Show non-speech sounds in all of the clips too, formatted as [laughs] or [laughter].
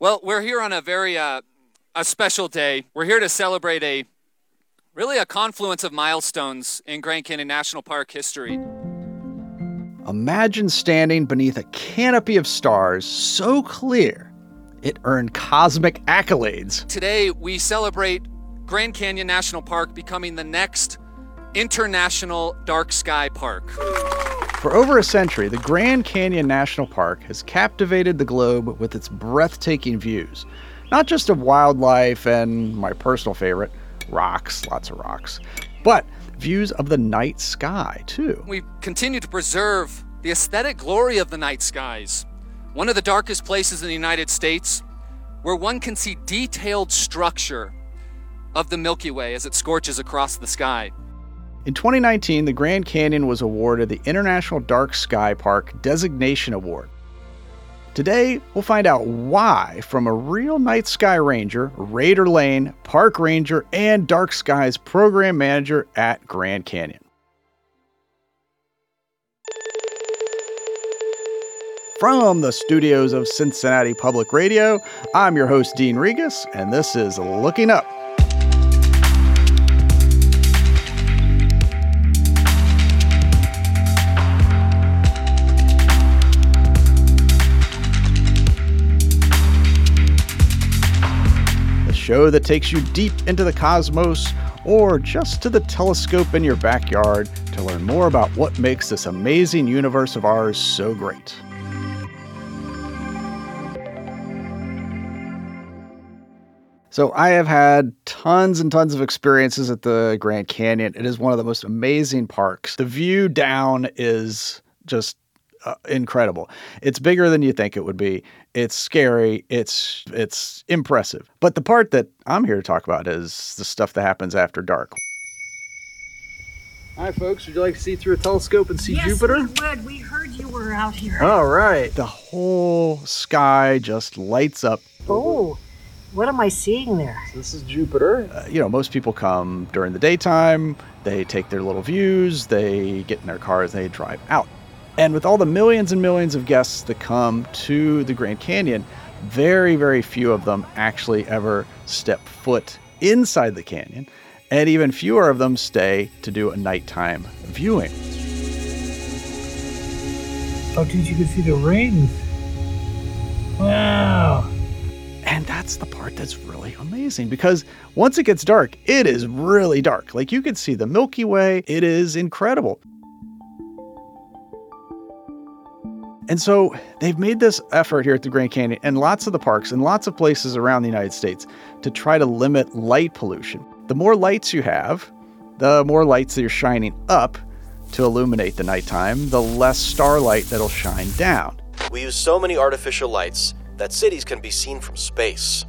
Well, we're here on a very uh, a special day. We're here to celebrate a really a confluence of milestones in Grand Canyon National Park history. Imagine standing beneath a canopy of stars so clear it earned cosmic accolades. Today, we celebrate Grand Canyon National Park becoming the next international dark sky park. For over a century, the Grand Canyon National Park has captivated the globe with its breathtaking views, not just of wildlife and my personal favorite, rocks, lots of rocks, but views of the night sky, too. We continue to preserve the aesthetic glory of the night skies, one of the darkest places in the United States where one can see detailed structure of the Milky Way as it scorches across the sky. In 2019, the Grand Canyon was awarded the International Dark Sky Park Designation Award. Today, we'll find out why from a real night sky ranger, Rader Lane, park ranger, and Dark Skies program manager at Grand Canyon. From the studios of Cincinnati Public Radio, I'm your host, Dean Regas, and this is Looking Up. Show that takes you deep into the cosmos or just to the telescope in your backyard to learn more about what makes this amazing universe of ours so great. So I have had tons and tons of experiences at the Grand Canyon. It is one of the most amazing parks. The view down is just uh, incredible. It's bigger than you think it would be. It's scary. It's it's impressive. But the part that I'm here to talk about is the stuff that happens after dark. Hi, folks. Would you like to see through a telescope and see yes, Jupiter? we would. We heard you were out here. All right. The whole sky just lights up. Oh, what am I seeing there? This is Jupiter. Uh, you know, most people come during the daytime, they take their little views, they get in their cars, they drive out. And with all the millions and millions of guests that come to the Grand Canyon, very, very few of them actually ever step foot inside the canyon, and even fewer of them stay to do a nighttime viewing. Oh, dude, you can see the rings. Wow. And that's the part that's really amazing because once it gets dark, it is really dark. Like you can see the Milky Way, it is incredible. And so they've made this effort here at the Grand Canyon and lots of the parks and lots of places around the United States to try to limit light pollution. The more lights you have, the more lights that you're shining up to illuminate the nighttime, the less starlight that'll shine down. We use so many artificial lights that cities can be seen from space.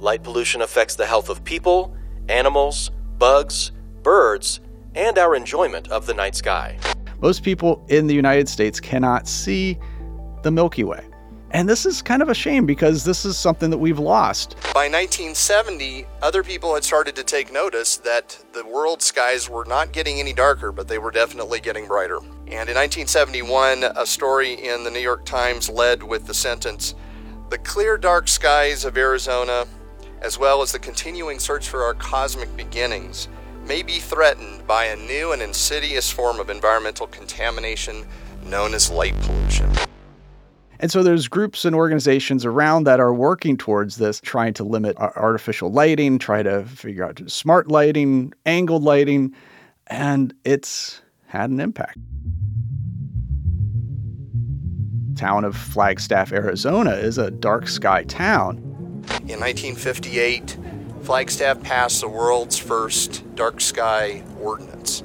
Light pollution affects the health of people, animals, bugs, birds, and our enjoyment of the night sky. Most people in the United States cannot see the Milky Way. And this is kind of a shame because this is something that we've lost. By 1970, other people had started to take notice that the world skies were not getting any darker, but they were definitely getting brighter. And in 1971, a story in the New York Times led with the sentence The clear, dark skies of Arizona, as well as the continuing search for our cosmic beginnings, may be threatened by a new and insidious form of environmental contamination known as light pollution. And so there's groups and organizations around that are working towards this, trying to limit artificial lighting, try to figure out smart lighting, angled lighting, and it's had an impact. Town of Flagstaff, Arizona is a dark sky town. In 1958, Flagstaff passed the world's first dark sky ordinance.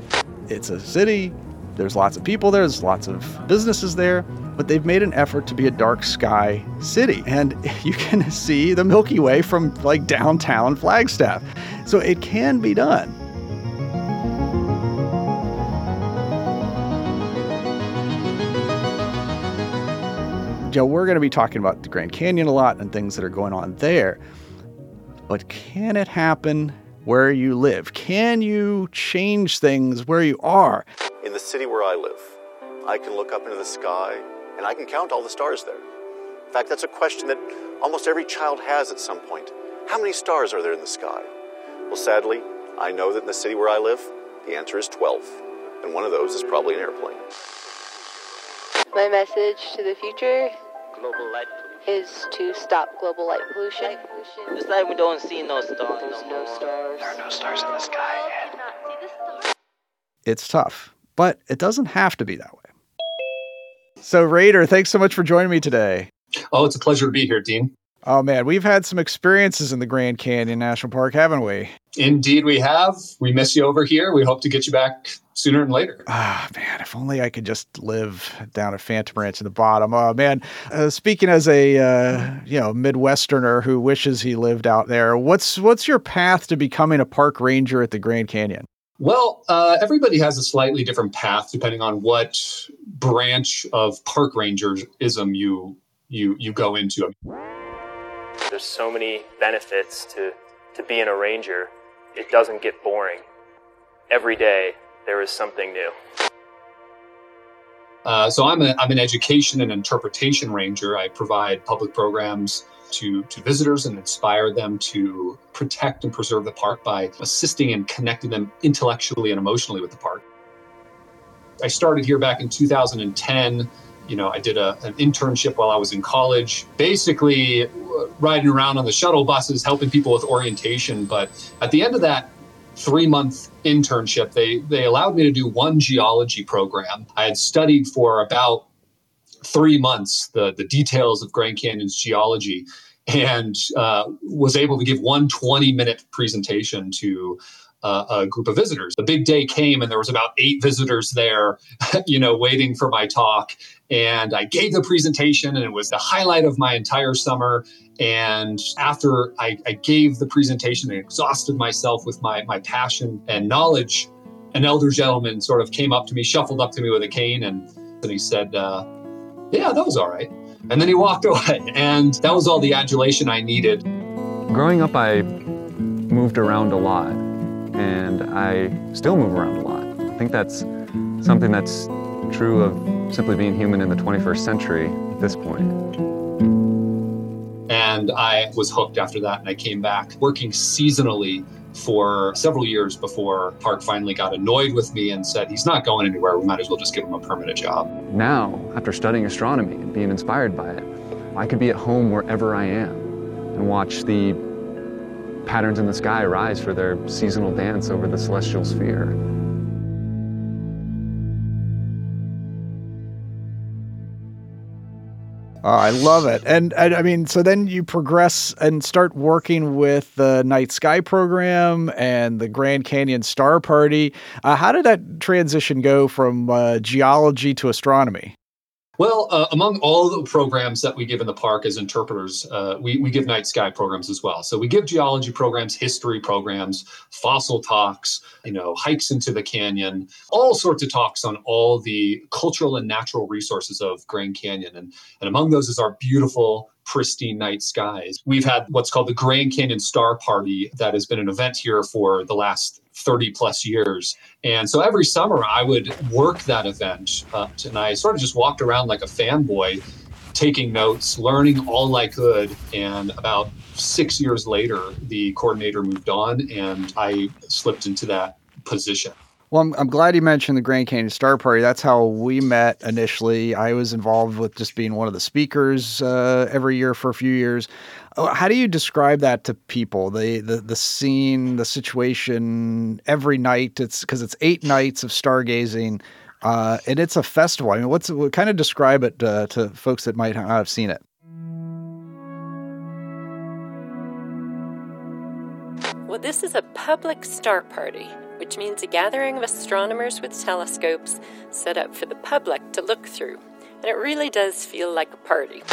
It's a city, there's lots of people there, there's lots of businesses there, but they've made an effort to be a dark sky city. And [laughs] you can see the Milky Way from like downtown Flagstaff. So it can be done. Joe, we're going to be talking about the Grand Canyon a lot and things that are going on there. But can it happen where you live? Can you change things where you are? In the city where I live, I can look up into the sky and I can count all the stars there. In fact, that's a question that almost every child has at some point. How many stars are there in the sky? Well, sadly, I know that in the city where I live, the answer is 12. And one of those is probably an airplane. My message to the future global light is to stop global light pollution. Light pollution. It's like we don't see no stars. There's no stars. There are no stars in the sky. It's tough, but it doesn't have to be that way. So, Rader, thanks so much for joining me today. Oh, it's a pleasure to be here, Dean. Oh man, we've had some experiences in the Grand Canyon National Park, haven't we? Indeed, we have. We miss you over here. We hope to get you back sooner than later. Ah, man, if only I could just live down at Phantom Ranch in the bottom. Oh man, uh, speaking as a uh, you know Midwesterner who wishes he lived out there, what's what's your path to becoming a park ranger at the Grand Canyon? Well, uh, everybody has a slightly different path depending on what branch of park rangerism you you you go into. There's so many benefits to to being a ranger. It doesn't get boring. Every day there is something new. Uh, so I'm, a, I'm an education and interpretation ranger. I provide public programs to, to visitors and inspire them to protect and preserve the park by assisting and connecting them intellectually and emotionally with the park. I started here back in 2010. You know, I did a, an internship while I was in college, basically riding around on the shuttle buses, helping people with orientation. But at the end of that three month internship, they, they allowed me to do one geology program. I had studied for about three months the, the details of Grand Canyon's geology and uh, was able to give one 20 minute presentation to uh, a group of visitors. The big day came and there was about eight visitors there, [laughs] you know, waiting for my talk. And I gave the presentation and it was the highlight of my entire summer. And after I, I gave the presentation and exhausted myself with my, my passion and knowledge, an elder gentleman sort of came up to me, shuffled up to me with a cane, and, and he said, uh, Yeah, that was all right. And then he walked [laughs] away. And that was all the adulation I needed. Growing up, I moved around a lot, and I still move around a lot. I think that's something that's true of simply being human in the 21st century at this point. And I was hooked after that, and I came back working seasonally for several years before Park finally got annoyed with me and said, he's not going anywhere. We might as well just give him a permanent job. Now, after studying astronomy and being inspired by it, I could be at home wherever I am and watch the patterns in the sky rise for their seasonal dance over the celestial sphere. Oh, I love it. And, and, I mean, so then you progress and start working with the Night Sky program and the Grand Canyon Star Party. Uh, how did that transition go from uh, geology to astronomy? Well, uh, among all the programs that we give in the park as interpreters, uh, we, we give night sky programs as well. So we give geology programs, history programs, fossil talks, you know, hikes into the canyon, all sorts of talks on all the cultural and natural resources of Grand Canyon. And, and among those is our beautiful pristine night skies. We've had what's called the Grand Canyon Star Party that has been an event here for the last 30 plus years. And so every summer I would work that event uh, and I sort of just walked around like a fanboy, taking notes, learning all I could. And about six years later, the coordinator moved on and I slipped into that position. Well, I'm, I'm, glad you mentioned the Grand Canyon Star Party. That's how we met initially. I was involved with just being one of the speakers uh, every year for a few years. Oh, how do you describe that to people? The the the scene, the situation every night. It's because it's eight nights of stargazing, uh, and it's a festival. I mean, what's what kind of describe it uh, to folks that might not have seen it? Well, this is a public star party which means a gathering of astronomers with telescopes set up for the public to look through. And it really does feel like a party.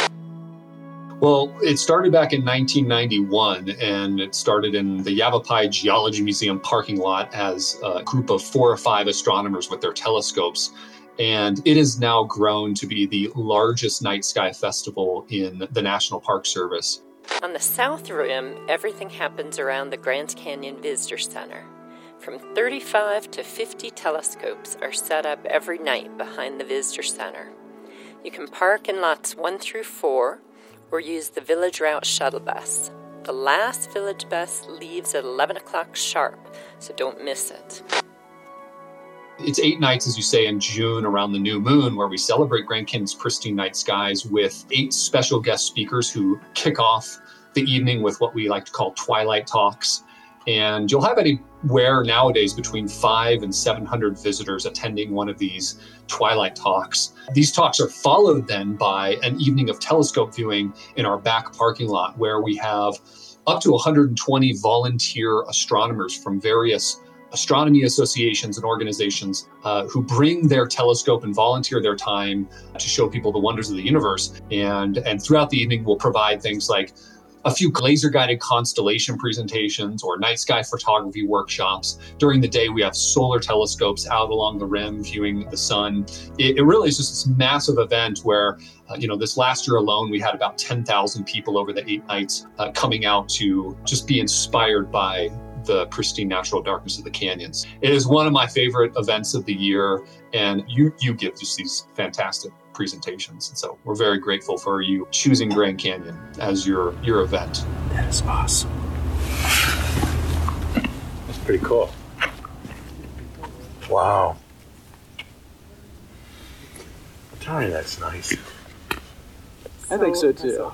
Well, it started back in 1991, and it started in the Yavapai Geology Museum parking lot as a group of four or five astronomers with their telescopes. And it has now grown to be the largest night sky festival in the National Park Service. On the South Rim, everything happens around the Grand Canyon Visitor Center. From 35 to 50 telescopes are set up every night behind the visitor center. You can park in lots 1 through 4, or use the Village Route shuttle bus. The last village bus leaves at 11 o'clock sharp, so don't miss it. It's eight nights, as you say, in June around the new moon, where we celebrate Grand Canyon's pristine night skies with eight special guest speakers who kick off the evening with what we like to call twilight talks. And you'll have anywhere nowadays between five and 700 visitors attending one of these twilight talks. These talks are followed then by an evening of telescope viewing in our back parking lot, where we have up to 120 volunteer astronomers from various astronomy associations and organizations uh, who bring their telescope and volunteer their time to show people the wonders of the universe. And, and throughout the evening, we'll provide things like a few laser guided constellation presentations or night sky photography workshops. During the day, we have solar telescopes out along the rim viewing the sun. It, it really is just this massive event where, uh, you know, this last year alone, we had about 10,000 people over the eight nights uh, coming out to just be inspired by the pristine natural darkness of the canyons. It is one of my favorite events of the year, and you you give just these fantastic presentations. And so we're very grateful for you choosing Grand Canyon as your your event. That is awesome. That's pretty cool. Wow. Tell you that's nice. I think so too.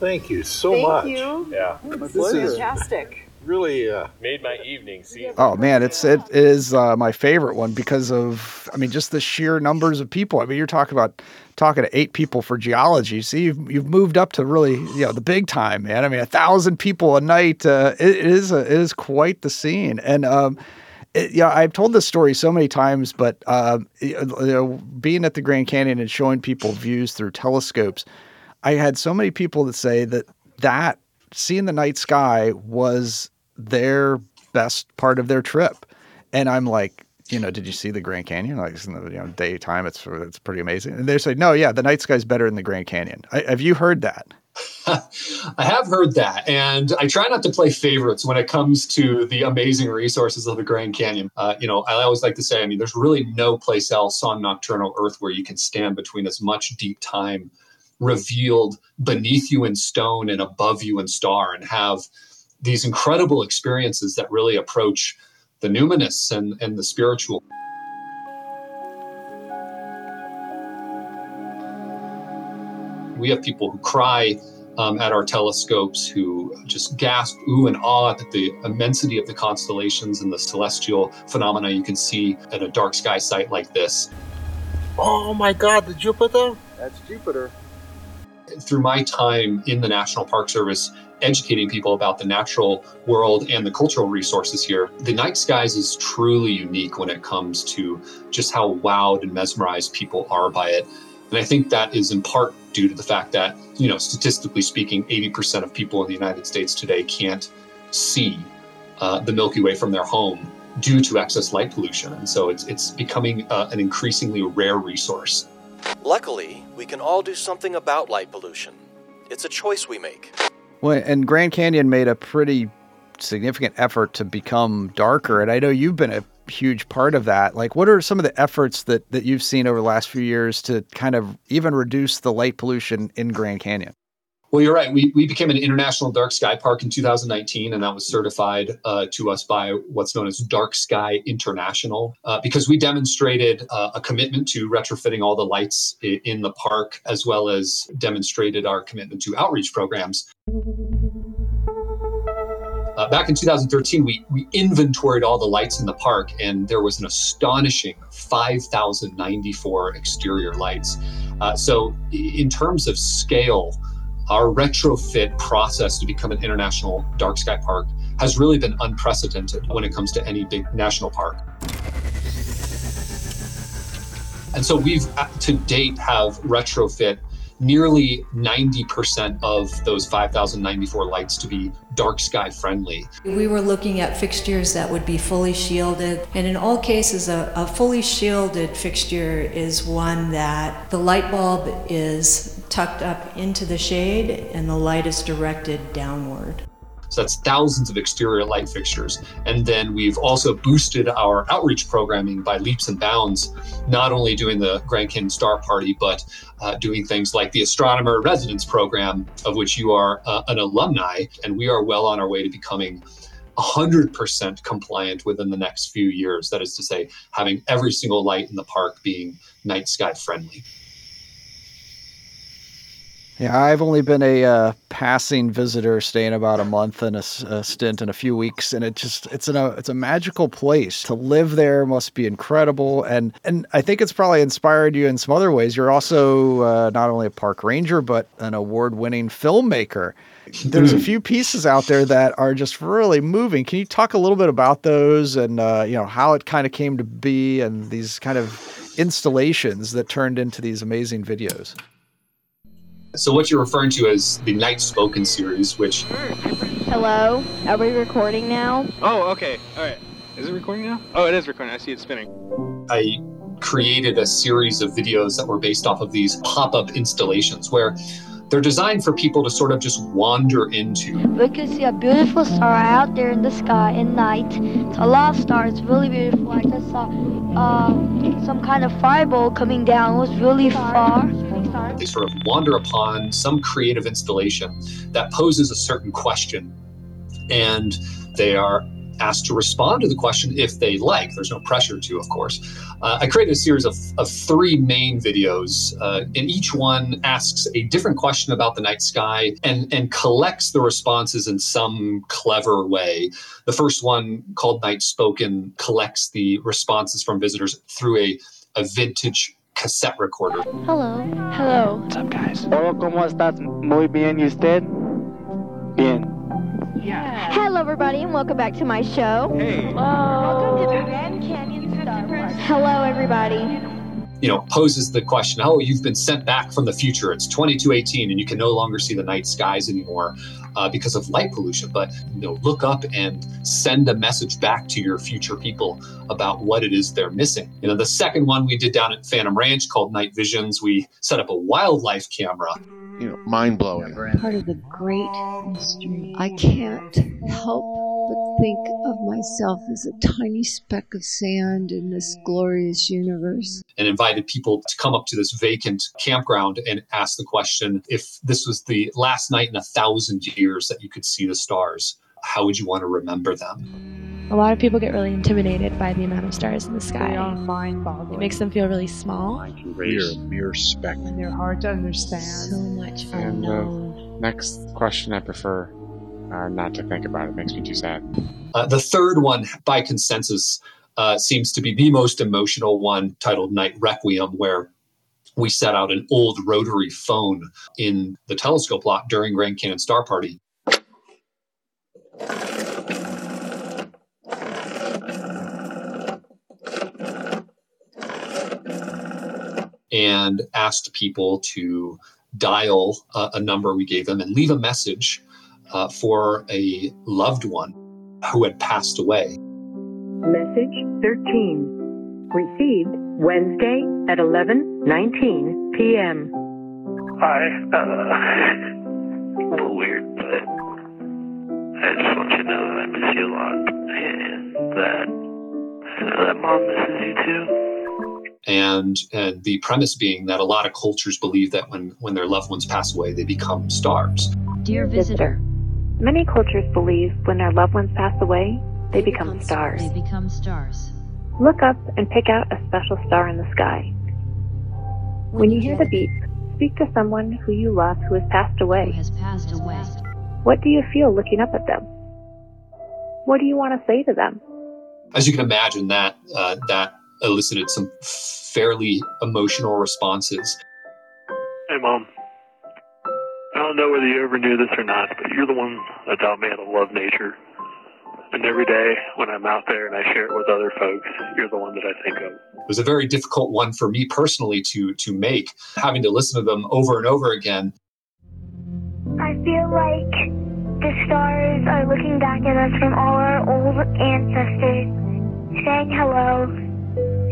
Thank you so Thank much. you. Yeah. This This is is fantastic. Really uh, Made my evening. See, Oh man, it's it is uh, my favorite one because of I mean just the sheer numbers of people. I mean you're talking about talking to eight people for geology. See you've you've moved up to really you know the big time, man. I mean a thousand people a night. Uh, it, it is a, it is quite the scene. And um, it, yeah, I've told this story so many times, but uh, you know, being at the Grand Canyon and showing people views through telescopes, I had so many people that say that that seeing the night sky was their best part of their trip. And I'm like, you know, did you see the Grand Canyon? Like, in you know, daytime, it's it's pretty amazing. And they say, no, yeah, the night sky's better than the Grand Canyon. I, have you heard that? [laughs] I have heard that, and I try not to play favorites when it comes to the amazing resources of the Grand Canyon. Uh, you know, I always like to say, I mean, there's really no place else on nocturnal Earth where you can stand between as much deep time revealed beneath you in stone and above you in star and have these incredible experiences that really approach the numinous and, and the spiritual. We have people who cry um, at our telescopes, who just gasp, ooh, and awe at the immensity of the constellations and the celestial phenomena you can see at a dark sky site like this. Oh my God, the Jupiter? That's Jupiter. Through my time in the National Park Service, educating people about the natural world and the cultural resources here, the night skies is truly unique when it comes to just how wowed and mesmerized people are by it. And I think that is in part due to the fact that, you know, statistically speaking, 80% of people in the United States today can't see uh, the Milky Way from their home due to excess light pollution. And so it's, it's becoming uh, an increasingly rare resource. Luckily, we can all do something about light pollution. It's a choice we make. Well, and Grand Canyon made a pretty significant effort to become darker, and I know you've been a huge part of that. Like, what are some of the efforts that that you've seen over the last few years to kind of even reduce the light pollution in Grand Canyon? Well, you're right. We, we became an international dark sky park in 2019, and that was certified uh, to us by what's known as Dark Sky International uh, because we demonstrated uh, a commitment to retrofitting all the lights in the park, as well as demonstrated our commitment to outreach programs. Uh, back in 2013, we, we inventoried all the lights in the park, and there was an astonishing 5,094 exterior lights. Uh, so, in terms of scale, our retrofit process to become an international dark sky park has really been unprecedented when it comes to any big national park. And so we've to date have retrofit nearly 90% of those 5,094 lights to be dark sky friendly. We were looking at fixtures that would be fully shielded, and in all cases, a, a fully shielded fixture is one that the light bulb is tucked up into the shade and the light is directed downward. That's thousands of exterior light fixtures. And then we've also boosted our outreach programming by leaps and bounds, not only doing the Grand Canyon Star Party, but uh, doing things like the Astronomer Residence Program, of which you are uh, an alumni. And we are well on our way to becoming 100% compliant within the next few years. That is to say, having every single light in the park being night sky friendly. Yeah, I've only been a uh, passing visitor, staying about a month and a, a, stint in a few weeks, and it just it's a it's a magical place to live. There must be incredible, and and I think it's probably inspired you in some other ways. You're also uh, not only a park ranger but an award-winning filmmaker. There's a few pieces out there that are just really moving. Can you talk a little bit about those and uh, you know how it kind of came to be and these kind of installations that turned into these amazing videos? So what you're referring to is the Night Spoken series, which. Hello, are we recording now? Oh, okay. All right. Is it recording now? Oh, it is recording. I see it spinning. I created a series of videos that were based off of these pop-up installations where they're designed for people to sort of just wander into. We can see a beautiful star out there in the sky at night. It's a lot of stars, it's really beautiful. I just saw uh, some kind of fireball coming down. It was really far. They sort of wander upon some creative installation that poses a certain question, and they are asked to respond to the question if they like. There's no pressure to, of course. Uh, I created a series of, of three main videos, uh, and each one asks a different question about the night sky and, and collects the responses in some clever way. The first one, called Night Spoken, collects the responses from visitors through a, a vintage cassette recorder. Hello. Hello. What's up, guys? Hola, ¿cómo estás? Muy bien, ¿y usted? Bien. Yeah. Hello, everybody, and welcome back to my show. Hey. Welcome to the Grand Canyon Star Park. Hello, everybody. You know, poses the question, oh, you've been sent back from the future. It's 2218 and you can no longer see the night skies anymore uh, because of light pollution. But, you know, look up and send a message back to your future people about what it is they're missing. You know, the second one we did down at Phantom Ranch called Night Visions, we set up a wildlife camera you know, mind blowing. Part of the great mystery. I can't help but think of myself as a tiny speck of sand in this glorious universe. And invited people to come up to this vacant campground and ask the question if this was the last night in a thousand years that you could see the stars, how would you want to remember them? A lot of people get really intimidated by the amount of stars in the sky. Beyond mind-boggling. It makes them feel really small. Mere, mere speck. And they're hard to understand. So much And the unknown. next question I prefer uh, not to think about. It makes me too sad. Uh, the third one, by consensus, uh, seems to be the most emotional one, titled Night Requiem, where we set out an old rotary phone in the telescope lot during Grand Canyon Star Party. And asked people to dial uh, a number we gave them and leave a message uh, for a loved one who had passed away. Message 13. Received Wednesday at 11:19 p.m. Hi. Uh, [laughs] a little weird, but I just want you to know that I miss you a lot, and that that mom misses you too. And and the premise being that a lot of cultures believe that when when their loved ones pass away, they become stars. Dear visitor, Many cultures believe when their loved ones pass away, they become stars. they become stars. Look up and pick out a special star in the sky. When you hear the beep, speak to someone who you love who has passed away. Who has passed away. What do you feel looking up at them? What do you want to say to them? As you can imagine, that uh, that elicited some fairly emotional responses. Hey, mom. I don't know whether you ever knew this or not, but you're the one that taught me how to love nature. And every day when I'm out there and I share it with other folks, you're the one that I think of. It was a very difficult one for me personally to to make, having to listen to them over and over again. I feel like the stars are looking back at us from all our old ancestors, saying hello,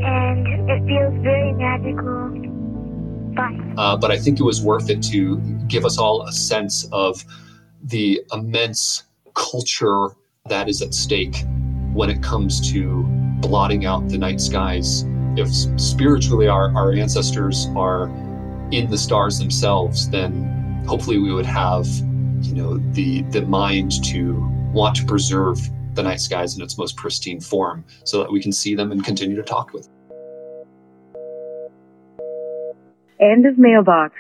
and it feels very magical. Bye. Uh, but I think it was worth it to give us all a sense of the immense culture that is at stake when it comes to blotting out the night skies. If spiritually our, our ancestors are in the stars themselves, then hopefully we would have, you know, the the mind to want to preserve the night skies in its most pristine form so that we can see them and continue to talk with them. End of mailbox.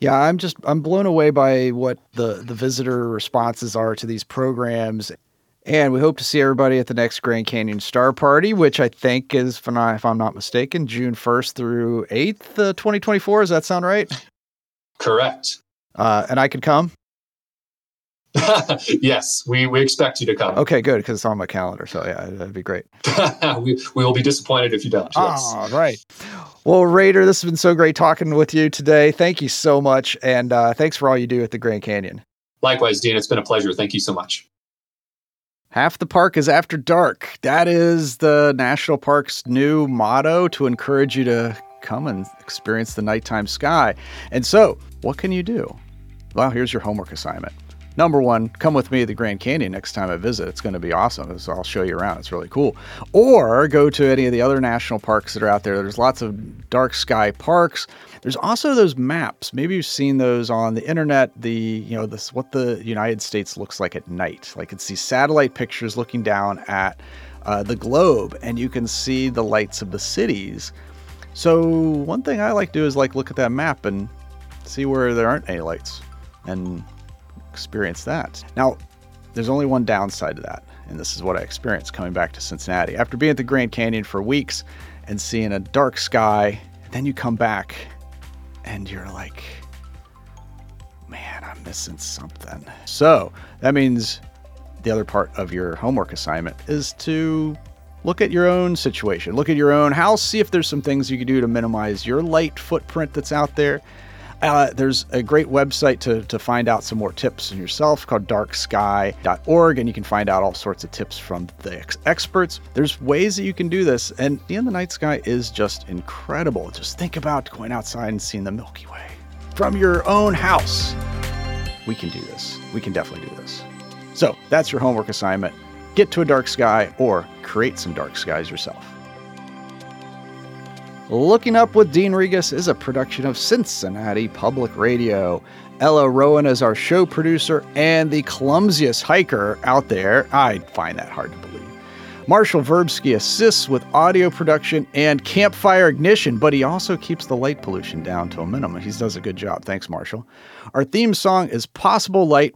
Yeah, I'm just I'm blown away by what the the visitor responses are to these programs. And we hope to see everybody at the next Grand Canyon Star Party, which I think is, if I'm not mistaken, June 1st through 8th, uh, 2024. Does that sound right? Correct. Uh, and I could come? [laughs] yes, we, we expect you to come. Okay, good, because it's on my calendar. So, yeah, that'd be great. [laughs] we, we will be disappointed if you don't. Yes. All right. Well, Rader, this has been so great talking with you today. Thank you so much. And uh, thanks for all you do at the Grand Canyon. Likewise, Dean. It's been a pleasure. Thank you so much. Half the park is after dark. That is the national park's new motto to encourage you to come and experience the nighttime sky. And so, what can you do? Well, here's your homework assignment. Number one, come with me to the Grand Canyon next time I visit. It's going to be awesome. So I'll show you around. It's really cool. Or go to any of the other national parks that are out there. There's lots of dark sky parks. There's also those maps. Maybe you've seen those on the internet. The you know this what the United States looks like at night. Like it's these satellite pictures looking down at uh, the globe, and you can see the lights of the cities. So one thing I like to do is like look at that map and see where there aren't any lights, and experience that. Now, there's only one downside to that, and this is what I experienced coming back to Cincinnati. After being at the Grand Canyon for weeks and seeing a dark sky, then you come back and you're like, man, I'm missing something. So that means the other part of your homework assignment is to look at your own situation, look at your own house, see if there's some things you can do to minimize your light footprint that's out there uh, there's a great website to, to find out some more tips on yourself called darksky.org, and you can find out all sorts of tips from the ex- experts. There's ways that you can do this, and the the night sky is just incredible. Just think about going outside and seeing the Milky Way from your own house. We can do this. We can definitely do this. So that's your homework assignment. Get to a dark sky or create some dark skies yourself. Looking Up with Dean Regas is a production of Cincinnati Public Radio. Ella Rowan is our show producer and the clumsiest hiker out there. I find that hard to believe. Marshall Verbsky assists with audio production and campfire ignition, but he also keeps the light pollution down to a minimum. He does a good job. Thanks, Marshall. Our theme song is Possible Light